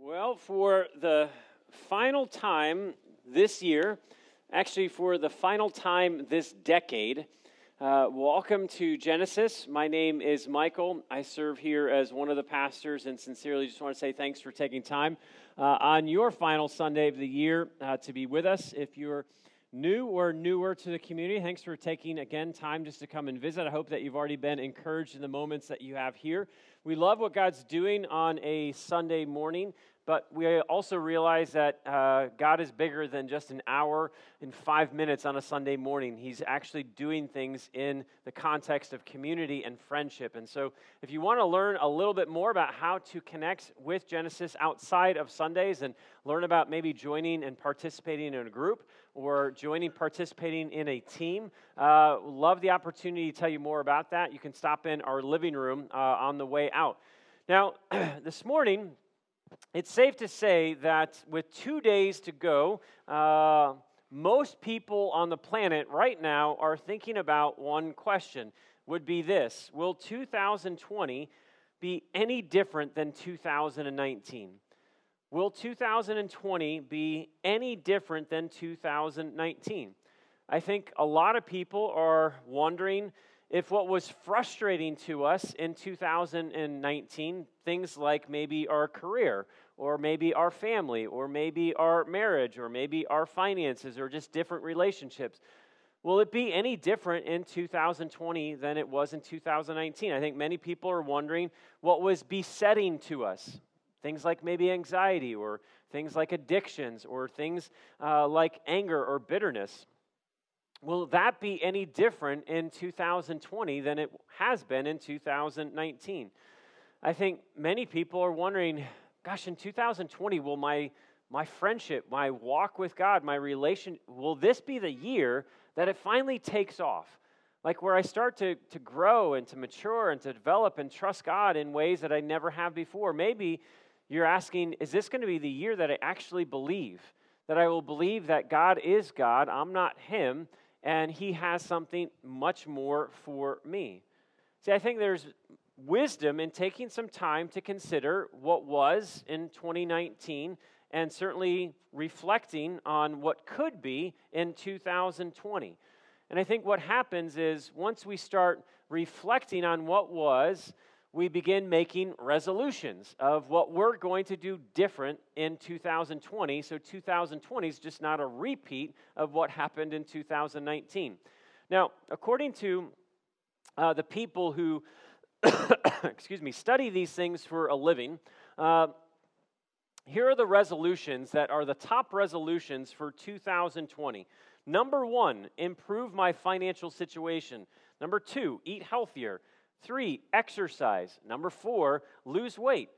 Well, for the final time this year, actually, for the final time this decade, uh, welcome to Genesis. My name is Michael. I serve here as one of the pastors, and sincerely just want to say thanks for taking time uh, on your final Sunday of the year uh, to be with us. If you're new or newer to the community, thanks for taking again time just to come and visit. I hope that you've already been encouraged in the moments that you have here. We love what God's doing on a Sunday morning. But we also realize that uh, God is bigger than just an hour and five minutes on a Sunday morning. He's actually doing things in the context of community and friendship. And so, if you want to learn a little bit more about how to connect with Genesis outside of Sundays and learn about maybe joining and participating in a group or joining, participating in a team, uh, love the opportunity to tell you more about that. You can stop in our living room uh, on the way out. Now, this morning, it's safe to say that with two days to go, uh, most people on the planet right now are thinking about one question would be this Will 2020 be any different than 2019? Will 2020 be any different than 2019? I think a lot of people are wondering if what was frustrating to us in 2019, things like maybe our career, or maybe our family, or maybe our marriage, or maybe our finances, or just different relationships, will it be any different in 2020 than it was in 2019? I think many people are wondering what was besetting to us. Things like maybe anxiety, or things like addictions, or things uh, like anger or bitterness. Will that be any different in 2020 than it has been in 2019? I think many people are wondering, gosh, in 2020, will my, my friendship, my walk with God, my relation, will this be the year that it finally takes off? Like where I start to, to grow and to mature and to develop and trust God in ways that I never have before. Maybe you're asking, is this going to be the year that I actually believe? That I will believe that God is God, I'm not Him, and He has something much more for me. See, I think there's wisdom in taking some time to consider what was in 2019 and certainly reflecting on what could be in 2020. And I think what happens is once we start reflecting on what was, we begin making resolutions of what we're going to do different in 2020. So 2020 is just not a repeat of what happened in 2019. Now, according to uh, the people who, excuse me, study these things for a living, uh, here are the resolutions that are the top resolutions for 2020. Number one, improve my financial situation. Number two, eat healthier. Three, exercise. Number four, lose weight.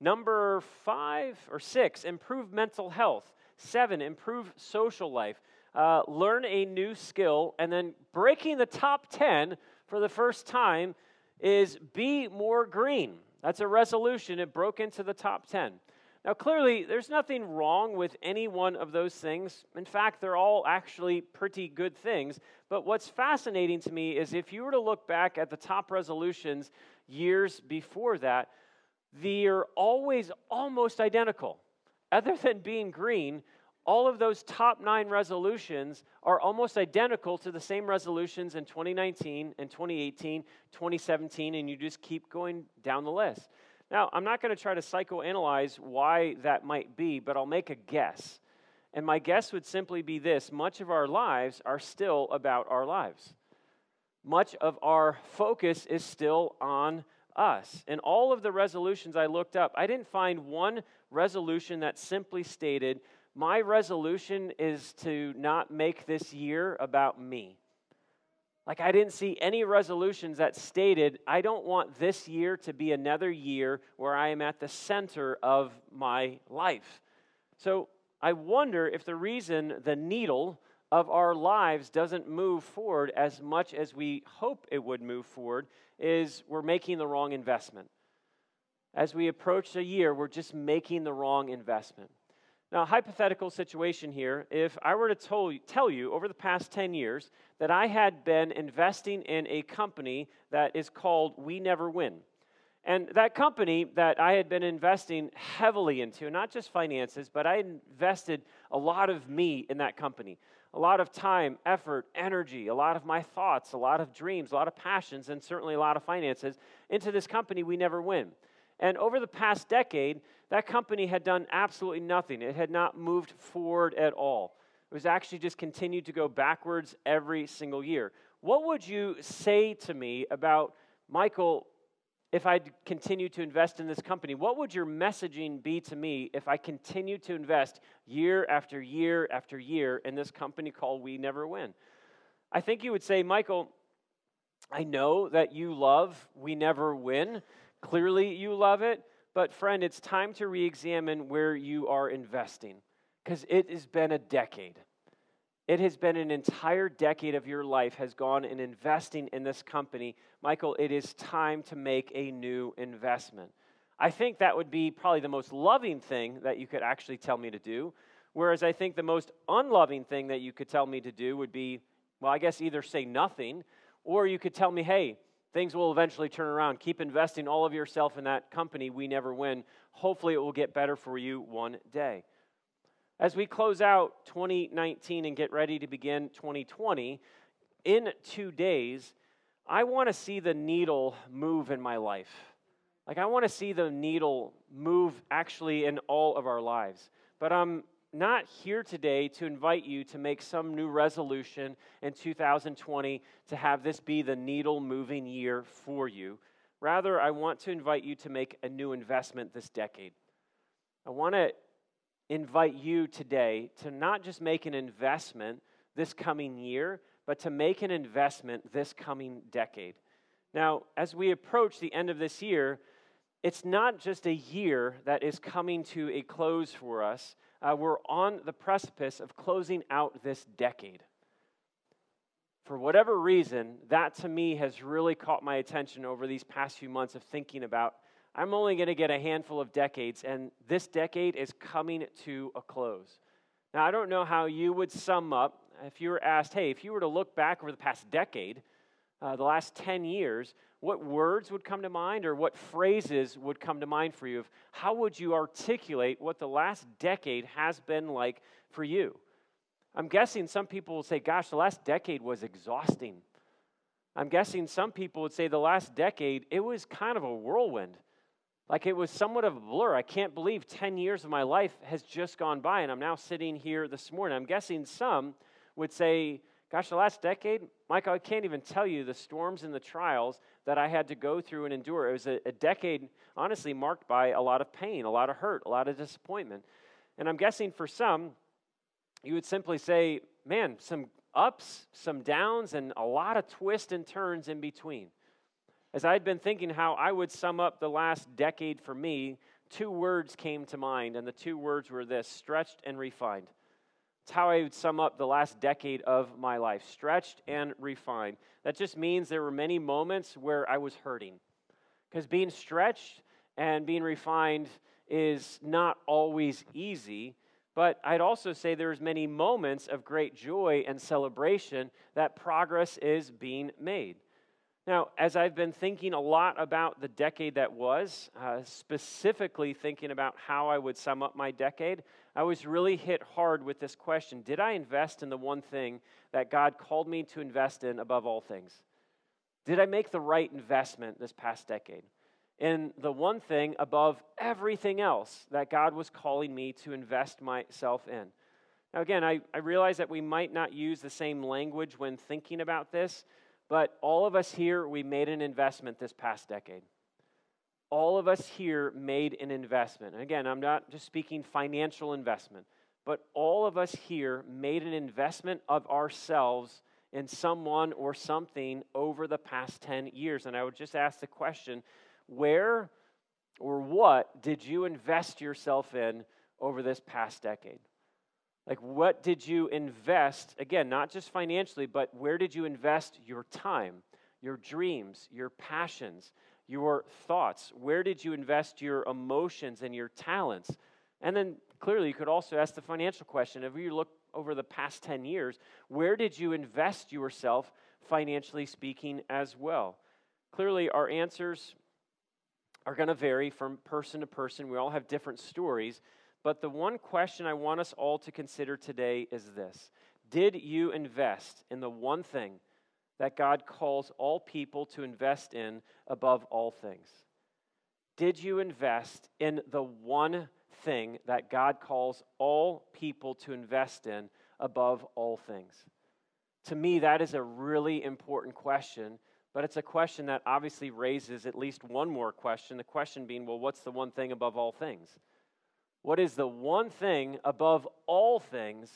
Number five or six, improve mental health. Seven, improve social life. Uh, learn a new skill. And then breaking the top 10 for the first time is be more green. That's a resolution. It broke into the top 10. Now, clearly, there's nothing wrong with any one of those things. In fact, they're all actually pretty good things. But what's fascinating to me is if you were to look back at the top resolutions years before that, they're always almost identical. Other than being green, all of those top nine resolutions are almost identical to the same resolutions in 2019 and 2018, 2017, and you just keep going down the list. Now, I'm not going to try to psychoanalyze why that might be, but I'll make a guess. And my guess would simply be this much of our lives are still about our lives. Much of our focus is still on us. And all of the resolutions I looked up, I didn't find one resolution that simply stated, My resolution is to not make this year about me. Like, I didn't see any resolutions that stated, I don't want this year to be another year where I am at the center of my life. So, I wonder if the reason the needle of our lives doesn't move forward as much as we hope it would move forward is we're making the wrong investment. As we approach a year, we're just making the wrong investment. Now, hypothetical situation here if I were to tell you over the past 10 years that I had been investing in a company that is called We Never Win, And that company that I had been investing heavily into, not just finances, but I invested a lot of me in that company. A lot of time, effort, energy, a lot of my thoughts, a lot of dreams, a lot of passions, and certainly a lot of finances into this company we never win. And over the past decade, that company had done absolutely nothing. It had not moved forward at all. It was actually just continued to go backwards every single year. What would you say to me about, Michael, if I continue to invest in this company? What would your messaging be to me if I continue to invest year after year after year in this company called We Never Win? I think you would say, Michael, I know that you love We Never Win. Clearly, you love it. But, friend, it's time to re examine where you are investing because it has been a decade. It has been an entire decade of your life has gone in investing in this company. Michael, it is time to make a new investment. I think that would be probably the most loving thing that you could actually tell me to do. Whereas I think the most unloving thing that you could tell me to do would be, well, I guess either say nothing, or you could tell me, hey, things will eventually turn around. Keep investing all of yourself in that company. We never win. Hopefully, it will get better for you one day. As we close out 2019 and get ready to begin 2020, in two days, I want to see the needle move in my life. Like, I want to see the needle move actually in all of our lives. But I'm not here today to invite you to make some new resolution in 2020 to have this be the needle moving year for you. Rather, I want to invite you to make a new investment this decade. I want to invite you today to not just make an investment this coming year, but to make an investment this coming decade. Now, as we approach the end of this year, it's not just a year that is coming to a close for us. Uh, we're on the precipice of closing out this decade. For whatever reason, that to me has really caught my attention over these past few months of thinking about I'm only going to get a handful of decades, and this decade is coming to a close. Now, I don't know how you would sum up if you were asked, hey, if you were to look back over the past decade, uh, the last 10 years, what words would come to mind or what phrases would come to mind for you? How would you articulate what the last decade has been like for you? I'm guessing some people will say, gosh, the last decade was exhausting. I'm guessing some people would say the last decade, it was kind of a whirlwind. Like it was somewhat of a blur. I can't believe 10 years of my life has just gone by, and I'm now sitting here this morning. I'm guessing some would say, Gosh, the last decade, Michael, I can't even tell you the storms and the trials that I had to go through and endure. It was a, a decade, honestly, marked by a lot of pain, a lot of hurt, a lot of disappointment. And I'm guessing for some, you would simply say, Man, some ups, some downs, and a lot of twists and turns in between. As I had been thinking how I would sum up the last decade for me, two words came to mind, and the two words were this stretched and refined. It's how I would sum up the last decade of my life stretched and refined. That just means there were many moments where I was hurting. Because being stretched and being refined is not always easy, but I'd also say there's many moments of great joy and celebration that progress is being made. Now, as I've been thinking a lot about the decade that was, uh, specifically thinking about how I would sum up my decade, I was really hit hard with this question Did I invest in the one thing that God called me to invest in above all things? Did I make the right investment this past decade? In the one thing above everything else that God was calling me to invest myself in. Now, again, I, I realize that we might not use the same language when thinking about this, but all of us here, we made an investment this past decade. All of us here made an investment. And again, I'm not just speaking financial investment, but all of us here made an investment of ourselves in someone or something over the past 10 years. And I would just ask the question where or what did you invest yourself in over this past decade? Like, what did you invest? Again, not just financially, but where did you invest your time, your dreams, your passions, your thoughts? Where did you invest your emotions and your talents? And then clearly, you could also ask the financial question if you look over the past 10 years, where did you invest yourself, financially speaking, as well? Clearly, our answers are going to vary from person to person. We all have different stories. But the one question I want us all to consider today is this Did you invest in the one thing that God calls all people to invest in above all things? Did you invest in the one thing that God calls all people to invest in above all things? To me, that is a really important question, but it's a question that obviously raises at least one more question. The question being, well, what's the one thing above all things? What is the one thing above all things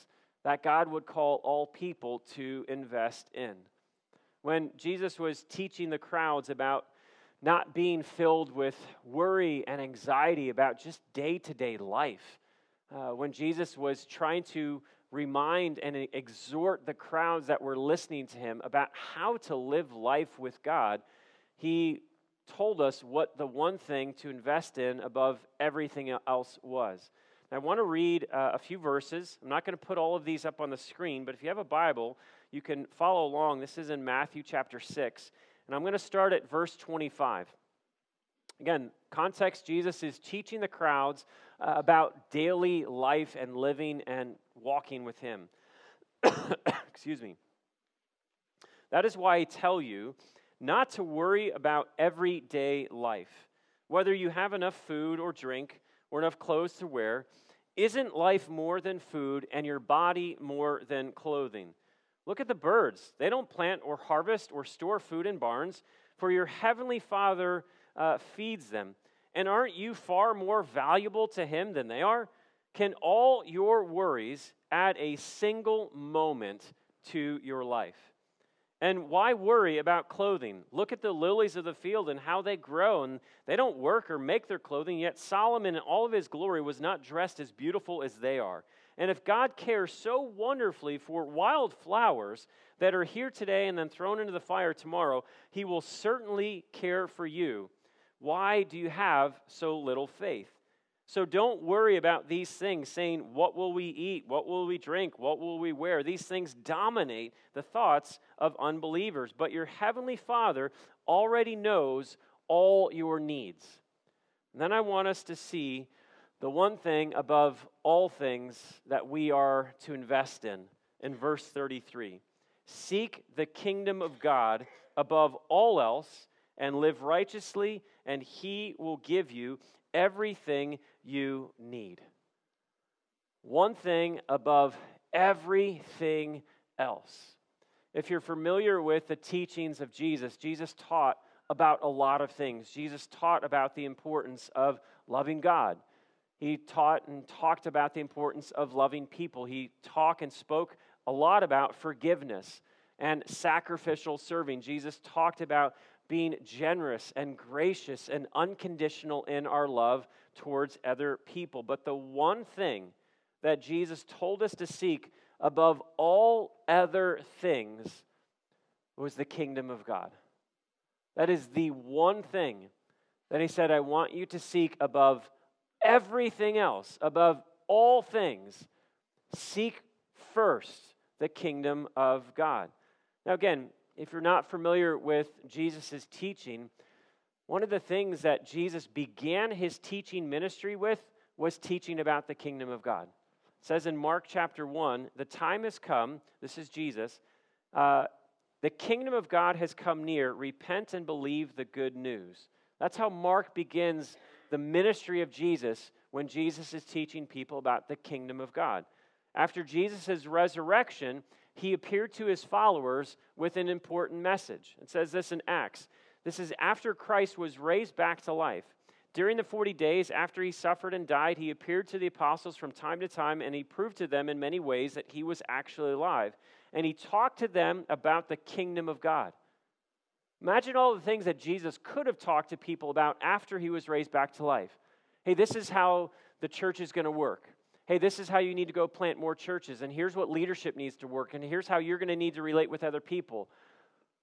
that God would call all people to invest in? When Jesus was teaching the crowds about not being filled with worry and anxiety about just day to day life, uh, when Jesus was trying to remind and exhort the crowds that were listening to him about how to live life with God, he told us what the one thing to invest in above everything else was. I want to read uh, a few verses. I'm not going to put all of these up on the screen, but if you have a Bible, you can follow along. This is in Matthew chapter 6, and I'm going to start at verse 25. Again, context Jesus is teaching the crowds uh, about daily life and living and walking with Him. Excuse me. That is why I tell you not to worry about everyday life, whether you have enough food or drink or enough clothes to wear. Isn't life more than food and your body more than clothing? Look at the birds. They don't plant or harvest or store food in barns, for your heavenly Father uh, feeds them. And aren't you far more valuable to Him than they are? Can all your worries add a single moment to your life? And why worry about clothing? Look at the lilies of the field and how they grow, and they don't work or make their clothing, yet Solomon in all of his glory was not dressed as beautiful as they are. And if God cares so wonderfully for wild flowers that are here today and then thrown into the fire tomorrow, he will certainly care for you. Why do you have so little faith? So don't worry about these things, saying, What will we eat? What will we drink? What will we wear? These things dominate the thoughts of unbelievers. But your heavenly Father already knows all your needs. And then I want us to see the one thing above all things that we are to invest in in verse 33 Seek the kingdom of God above all else and live righteously, and he will give you everything you need. One thing above everything else. If you're familiar with the teachings of Jesus, Jesus taught about a lot of things. Jesus taught about the importance of loving God. He taught and talked about the importance of loving people. He talked and spoke a lot about forgiveness and sacrificial serving. Jesus talked about being generous and gracious and unconditional in our love towards other people. But the one thing that Jesus told us to seek above all other things was the kingdom of God. That is the one thing that he said, I want you to seek above everything else, above all things. Seek first the kingdom of God. Now, again, if you're not familiar with Jesus' teaching, one of the things that Jesus began his teaching ministry with was teaching about the kingdom of God. It says in Mark chapter 1, the time has come, this is Jesus, uh, the kingdom of God has come near. Repent and believe the good news. That's how Mark begins the ministry of Jesus when Jesus is teaching people about the kingdom of God. After Jesus' resurrection, he appeared to his followers with an important message. It says this in Acts. This is after Christ was raised back to life. During the 40 days after he suffered and died, he appeared to the apostles from time to time, and he proved to them in many ways that he was actually alive. And he talked to them about the kingdom of God. Imagine all the things that Jesus could have talked to people about after he was raised back to life. Hey, this is how the church is going to work hey, this is how you need to go plant more churches, and here's what leadership needs to work, and here's how you're going to need to relate with other people.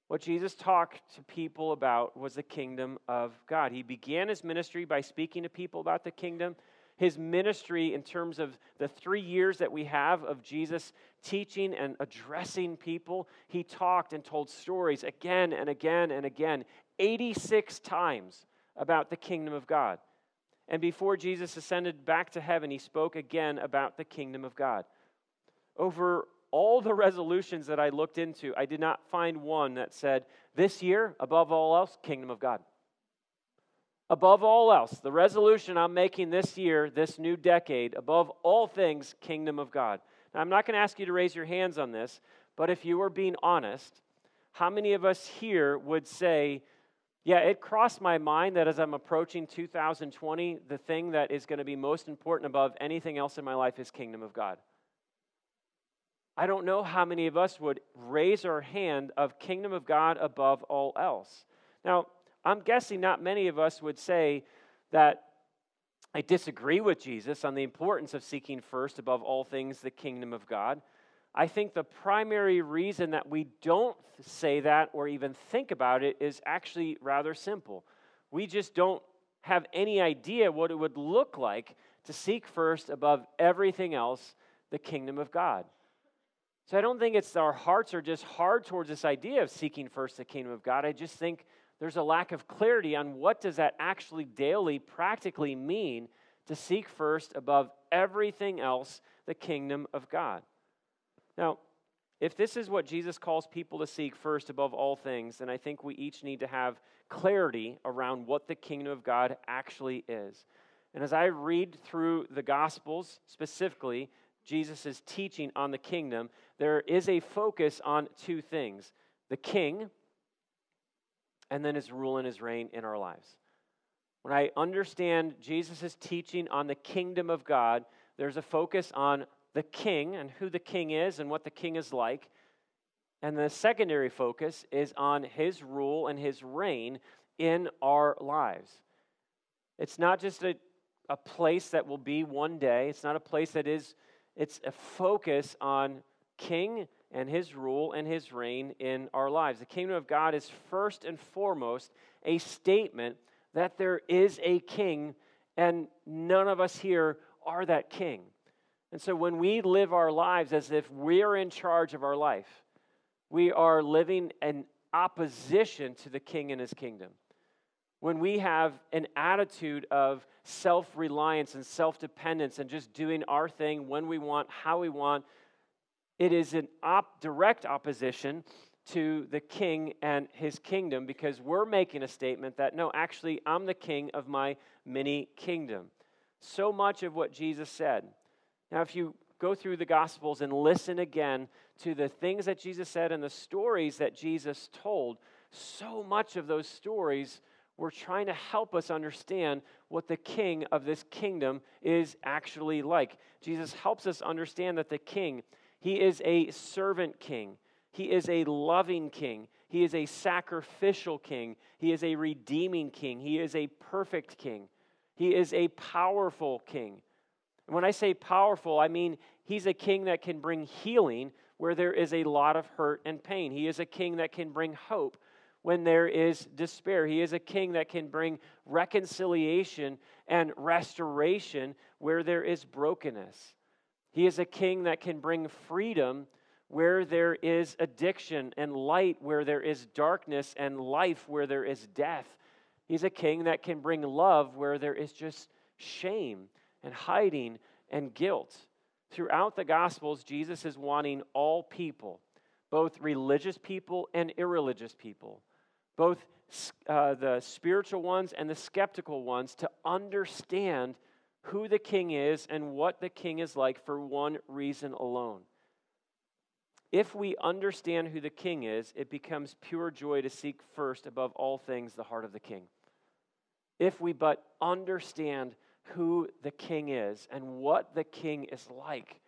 What Jesus talked to people about was the kingdom of God. He began his ministry by speaking to people about the kingdom. His ministry, in terms of the three years that we have of Jesus teaching and addressing people, he talked and told stories again and again and again, 86 times about the kingdom of God. And before Jesus ascended back to heaven, he spoke again about the kingdom of God. Over all the resolutions that I looked into, I did not find one that said, This year, above all else, kingdom of God. Above all else, the resolution I'm making this year, this new decade, above all things, kingdom of God. Now, I'm not going to ask you to raise your hands on this, but if you were being honest, how many of us here would say, yeah, it crossed my mind that as I'm approaching 2020, the thing that is going to be most important above anything else in my life is kingdom of God. I don't know how many of us would raise our hand of kingdom of God above all else. Now, I'm guessing not many of us would say that I disagree with Jesus on the importance of seeking first above all things the kingdom of God. I think the primary reason that we don't say that or even think about it is actually rather simple. We just don't have any idea what it would look like to seek first above everything else the kingdom of God. So I don't think it's our hearts are just hard towards this idea of seeking first the kingdom of God. I just think there's a lack of clarity on what does that actually daily practically mean to seek first above everything else the kingdom of God. Now, if this is what Jesus calls people to seek first above all things, then I think we each need to have clarity around what the kingdom of God actually is. And as I read through the Gospels, specifically Jesus' teaching on the kingdom, there is a focus on two things the king, and then his rule and his reign in our lives. When I understand Jesus' teaching on the kingdom of God, there's a focus on the king and who the king is and what the king is like. And the secondary focus is on his rule and his reign in our lives. It's not just a, a place that will be one day, it's not a place that is, it's a focus on king and his rule and his reign in our lives. The kingdom of God is first and foremost a statement that there is a king, and none of us here are that king. And so when we live our lives as if we're in charge of our life, we are living in opposition to the king and his kingdom. When we have an attitude of self reliance and self dependence and just doing our thing when we want, how we want, it is in op- direct opposition to the king and his kingdom because we're making a statement that, no, actually, I'm the king of my mini kingdom. So much of what Jesus said. Now, if you go through the Gospels and listen again to the things that Jesus said and the stories that Jesus told, so much of those stories were trying to help us understand what the king of this kingdom is actually like. Jesus helps us understand that the king he is a servant king. He is a loving king. He is a sacrificial king. He is a redeeming king. He is a perfect king. He is a powerful king. And when I say powerful, I mean he's a king that can bring healing where there is a lot of hurt and pain. He is a king that can bring hope when there is despair. He is a king that can bring reconciliation and restoration where there is brokenness. He is a king that can bring freedom where there is addiction and light where there is darkness and life where there is death. He's a king that can bring love where there is just shame and hiding and guilt. Throughout the Gospels, Jesus is wanting all people, both religious people and irreligious people, both uh, the spiritual ones and the skeptical ones, to understand who the king is and what the king is like for one reason alone. If we understand who the king is, it becomes pure joy to seek first above all things the heart of the king. If we but understand who the king is and what the king is like,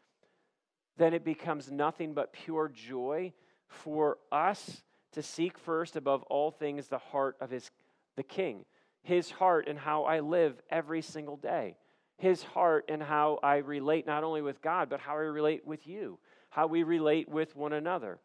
then it becomes nothing but pure joy for us to seek first above all things the heart of his the king his heart and how i live every single day his heart and how I relate not only with God, but how I relate with you, how we relate with one another.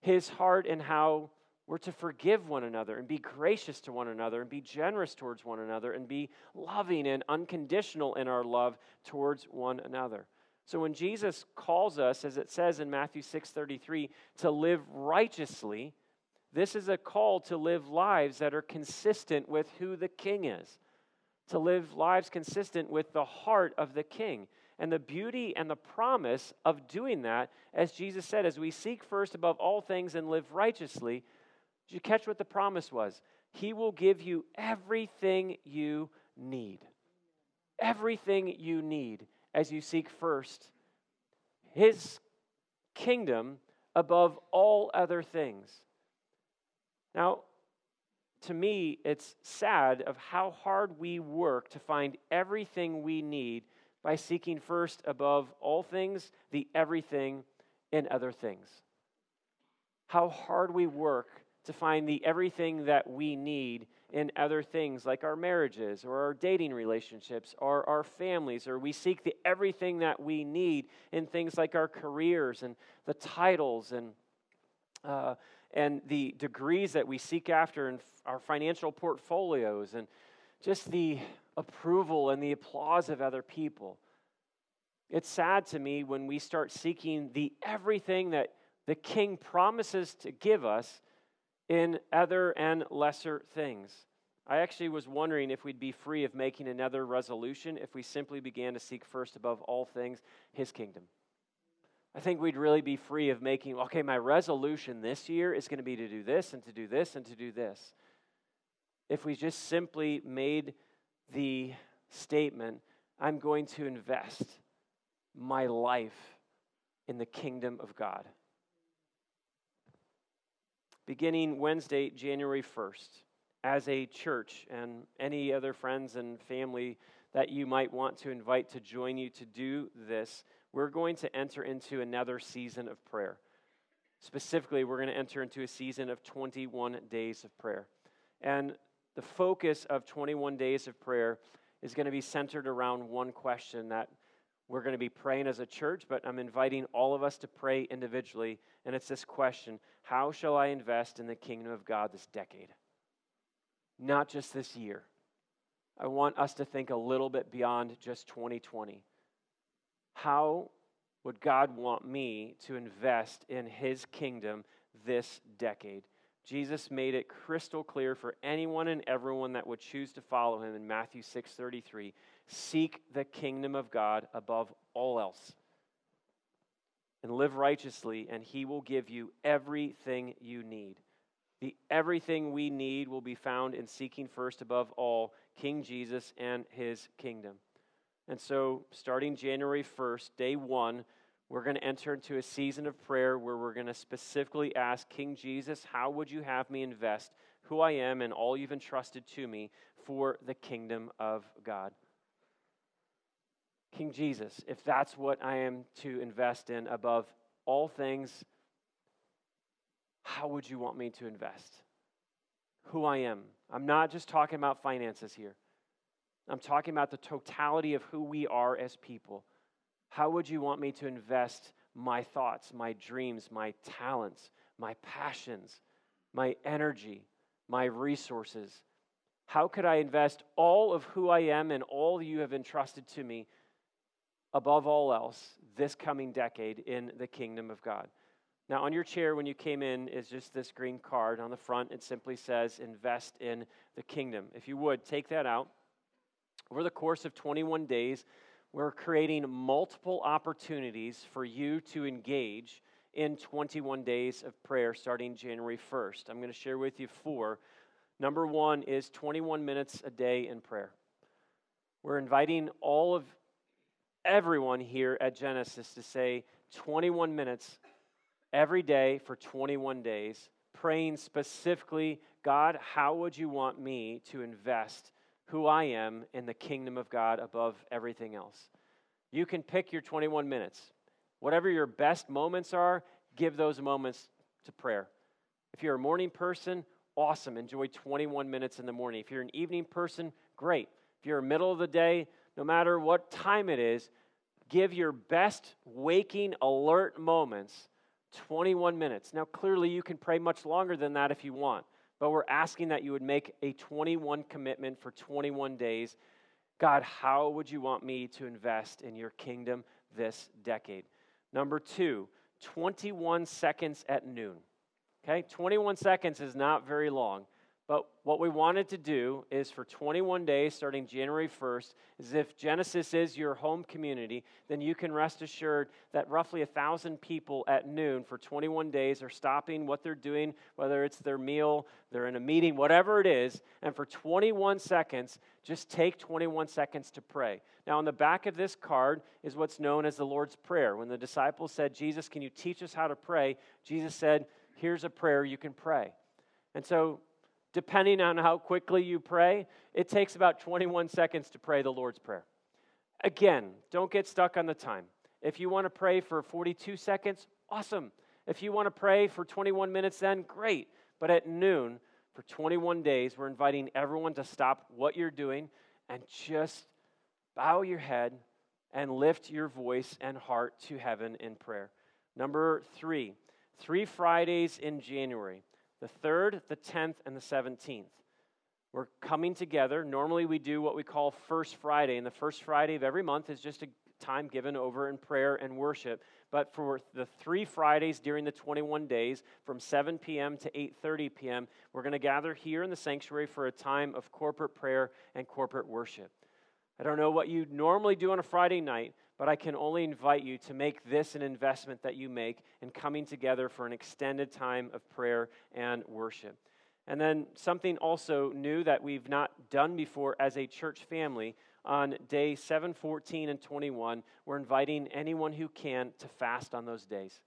His heart and how we're to forgive one another and be gracious to one another and be generous towards one another and be loving and unconditional in our love towards one another. So when Jesus calls us as it says in Matthew 6:33 to live righteously, This is a call to live lives that are consistent with who the king is, to live lives consistent with the heart of the king. And the beauty and the promise of doing that, as Jesus said, as we seek first above all things and live righteously, did you catch what the promise was? He will give you everything you need. Everything you need as you seek first His kingdom above all other things. Now, to me, it's sad of how hard we work to find everything we need by seeking first above all things the everything in other things. How hard we work to find the everything that we need in other things like our marriages or our dating relationships or our families, or we seek the everything that we need in things like our careers and the titles and uh, and the degrees that we seek after in our financial portfolios and just the approval and the applause of other people. It's sad to me when we start seeking the everything that the king promises to give us in other and lesser things. I actually was wondering if we'd be free of making another resolution if we simply began to seek first above all things his kingdom. I think we'd really be free of making, okay, my resolution this year is going to be to do this and to do this and to do this. If we just simply made the statement, I'm going to invest my life in the kingdom of God beginning Wednesday, January 1st, as a church and any other friends and family that you might want to invite to join you to do this, we're going to enter into another season of prayer. Specifically, we're going to enter into a season of 21 days of prayer. And the focus of 21 days of prayer is going to be centered around one question that we're going to be praying as a church, but I'm inviting all of us to pray individually. And it's this question How shall I invest in the kingdom of God this decade? Not just this year. I want us to think a little bit beyond just 2020. How would God want me to invest in his kingdom this decade? Jesus made it crystal clear for anyone and everyone that would choose to follow him in Matthew 6:33, seek the kingdom of God above all else and live righteously and he will give you everything you need. The everything we need will be found in seeking first above all King Jesus and his kingdom. And so, starting January 1st, day 1, we're going to enter into a season of prayer where we're going to specifically ask King Jesus, How would you have me invest who I am and all you've entrusted to me for the kingdom of God? King Jesus, if that's what I am to invest in above all things, how would you want me to invest? Who I am. I'm not just talking about finances here. I'm talking about the totality of who we are as people. How would you want me to invest my thoughts, my dreams, my talents, my passions, my energy, my resources? How could I invest all of who I am and all you have entrusted to me, above all else, this coming decade in the kingdom of God? Now, on your chair when you came in is just this green card. On the front, it simply says, Invest in the kingdom. If you would, take that out. Over the course of 21 days, we're creating multiple opportunities for you to engage in 21 days of prayer starting January 1st. I'm going to share with you four. Number one is 21 minutes a day in prayer. We're inviting all of everyone here at Genesis to say 21 minutes every day for 21 days, praying specifically, God, how would you want me to invest who I am in the kingdom of God above everything else. You can pick your 21 minutes. Whatever your best moments are, give those moments to prayer. If you're a morning person, awesome. Enjoy 21 minutes in the morning. If you're an evening person, great. If you're middle of the day, no matter what time it is, give your best waking alert moments 21 minutes. Now, clearly, you can pray much longer than that if you want but we're asking that you would make a 21 commitment for 21 days. God, how would you want me to invest in your kingdom this decade? Number two, 21 seconds at noon. Okay, 21 seconds is not very long. But what we wanted to do is for 21 days, starting January 1st, is if Genesis is your home community, then you can rest assured that roughly a thousand people at noon for 21 days are stopping what they're doing, whether it's their meal, they're in a meeting, whatever it is, and for 21 seconds, just take 21 seconds to pray. Now, on the back of this card is what's known as the Lord's Prayer. When the disciples said, Jesus, can you teach us how to pray? Jesus said, Here's a prayer you can pray. And so depending on how quickly you pray, it takes about 21 seconds to pray the Lord's Prayer. Again, don't get stuck on the time. If you want to pray for 42 seconds, awesome. If you want to pray for 21 minutes, then great. But at noon, for 21 days, we're inviting everyone to stop what you're doing and just bow your head and lift your voice and heart to heaven in prayer. Number three, three Fridays in January the 3rd, the 10th, and the 17th. We're coming together. Normally, we do what we call First Friday, and the first Friday of every month is just a time given over in prayer and worship. But for the three Fridays during the 21 days, from 7 p.m. to 8:30 p.m., we're going to gather here in the sanctuary for a time of corporate prayer and corporate worship. I don't know what you normally do on a Friday night, but I can only invite you to make this an investment that you make in coming together for an extended time of prayer and worship. And then something also new that we've not done before as a church family on day 7, 14, and 21, we're inviting anyone who can to fast on those days.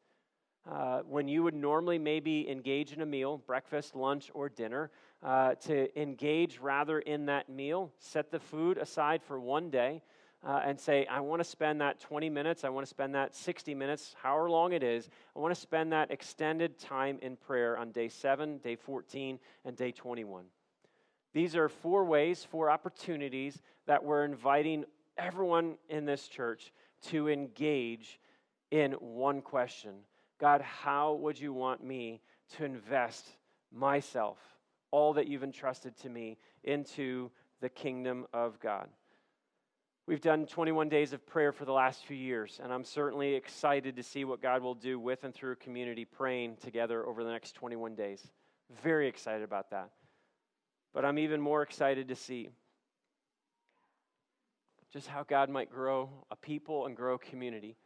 Uh, when you would normally maybe engage in a meal, breakfast, lunch, or dinner, uh, to engage rather in that meal, set the food aside for one day uh, and say, I want to spend that 20 minutes, I want to spend that 60 minutes, however long it is, I want to spend that extended time in prayer on day 7, day 14, and day 21. These are four ways, four opportunities that we're inviting everyone in this church to engage in one question God, how would you want me to invest myself, all that you've entrusted to me, into the kingdom of God? We've done 21 days of prayer for the last few years, and I'm certainly excited to see what God will do with and through community praying together over the next 21 days. Very excited about that. But I'm even more excited to see just how God might grow a people and grow a community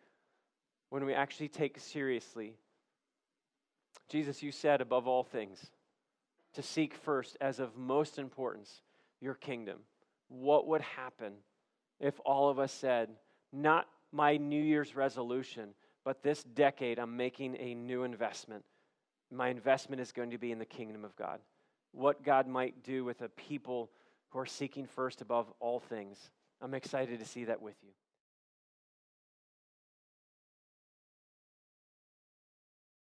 when we actually take seriously. Jesus, you said above all things to seek first, as of most importance, your kingdom. What would happen? If all of us said, not my New Year's resolution, but this decade I'm making a new investment. My investment is going to be in the kingdom of God. What God might do with a people who are seeking first above all things. I'm excited to see that with you.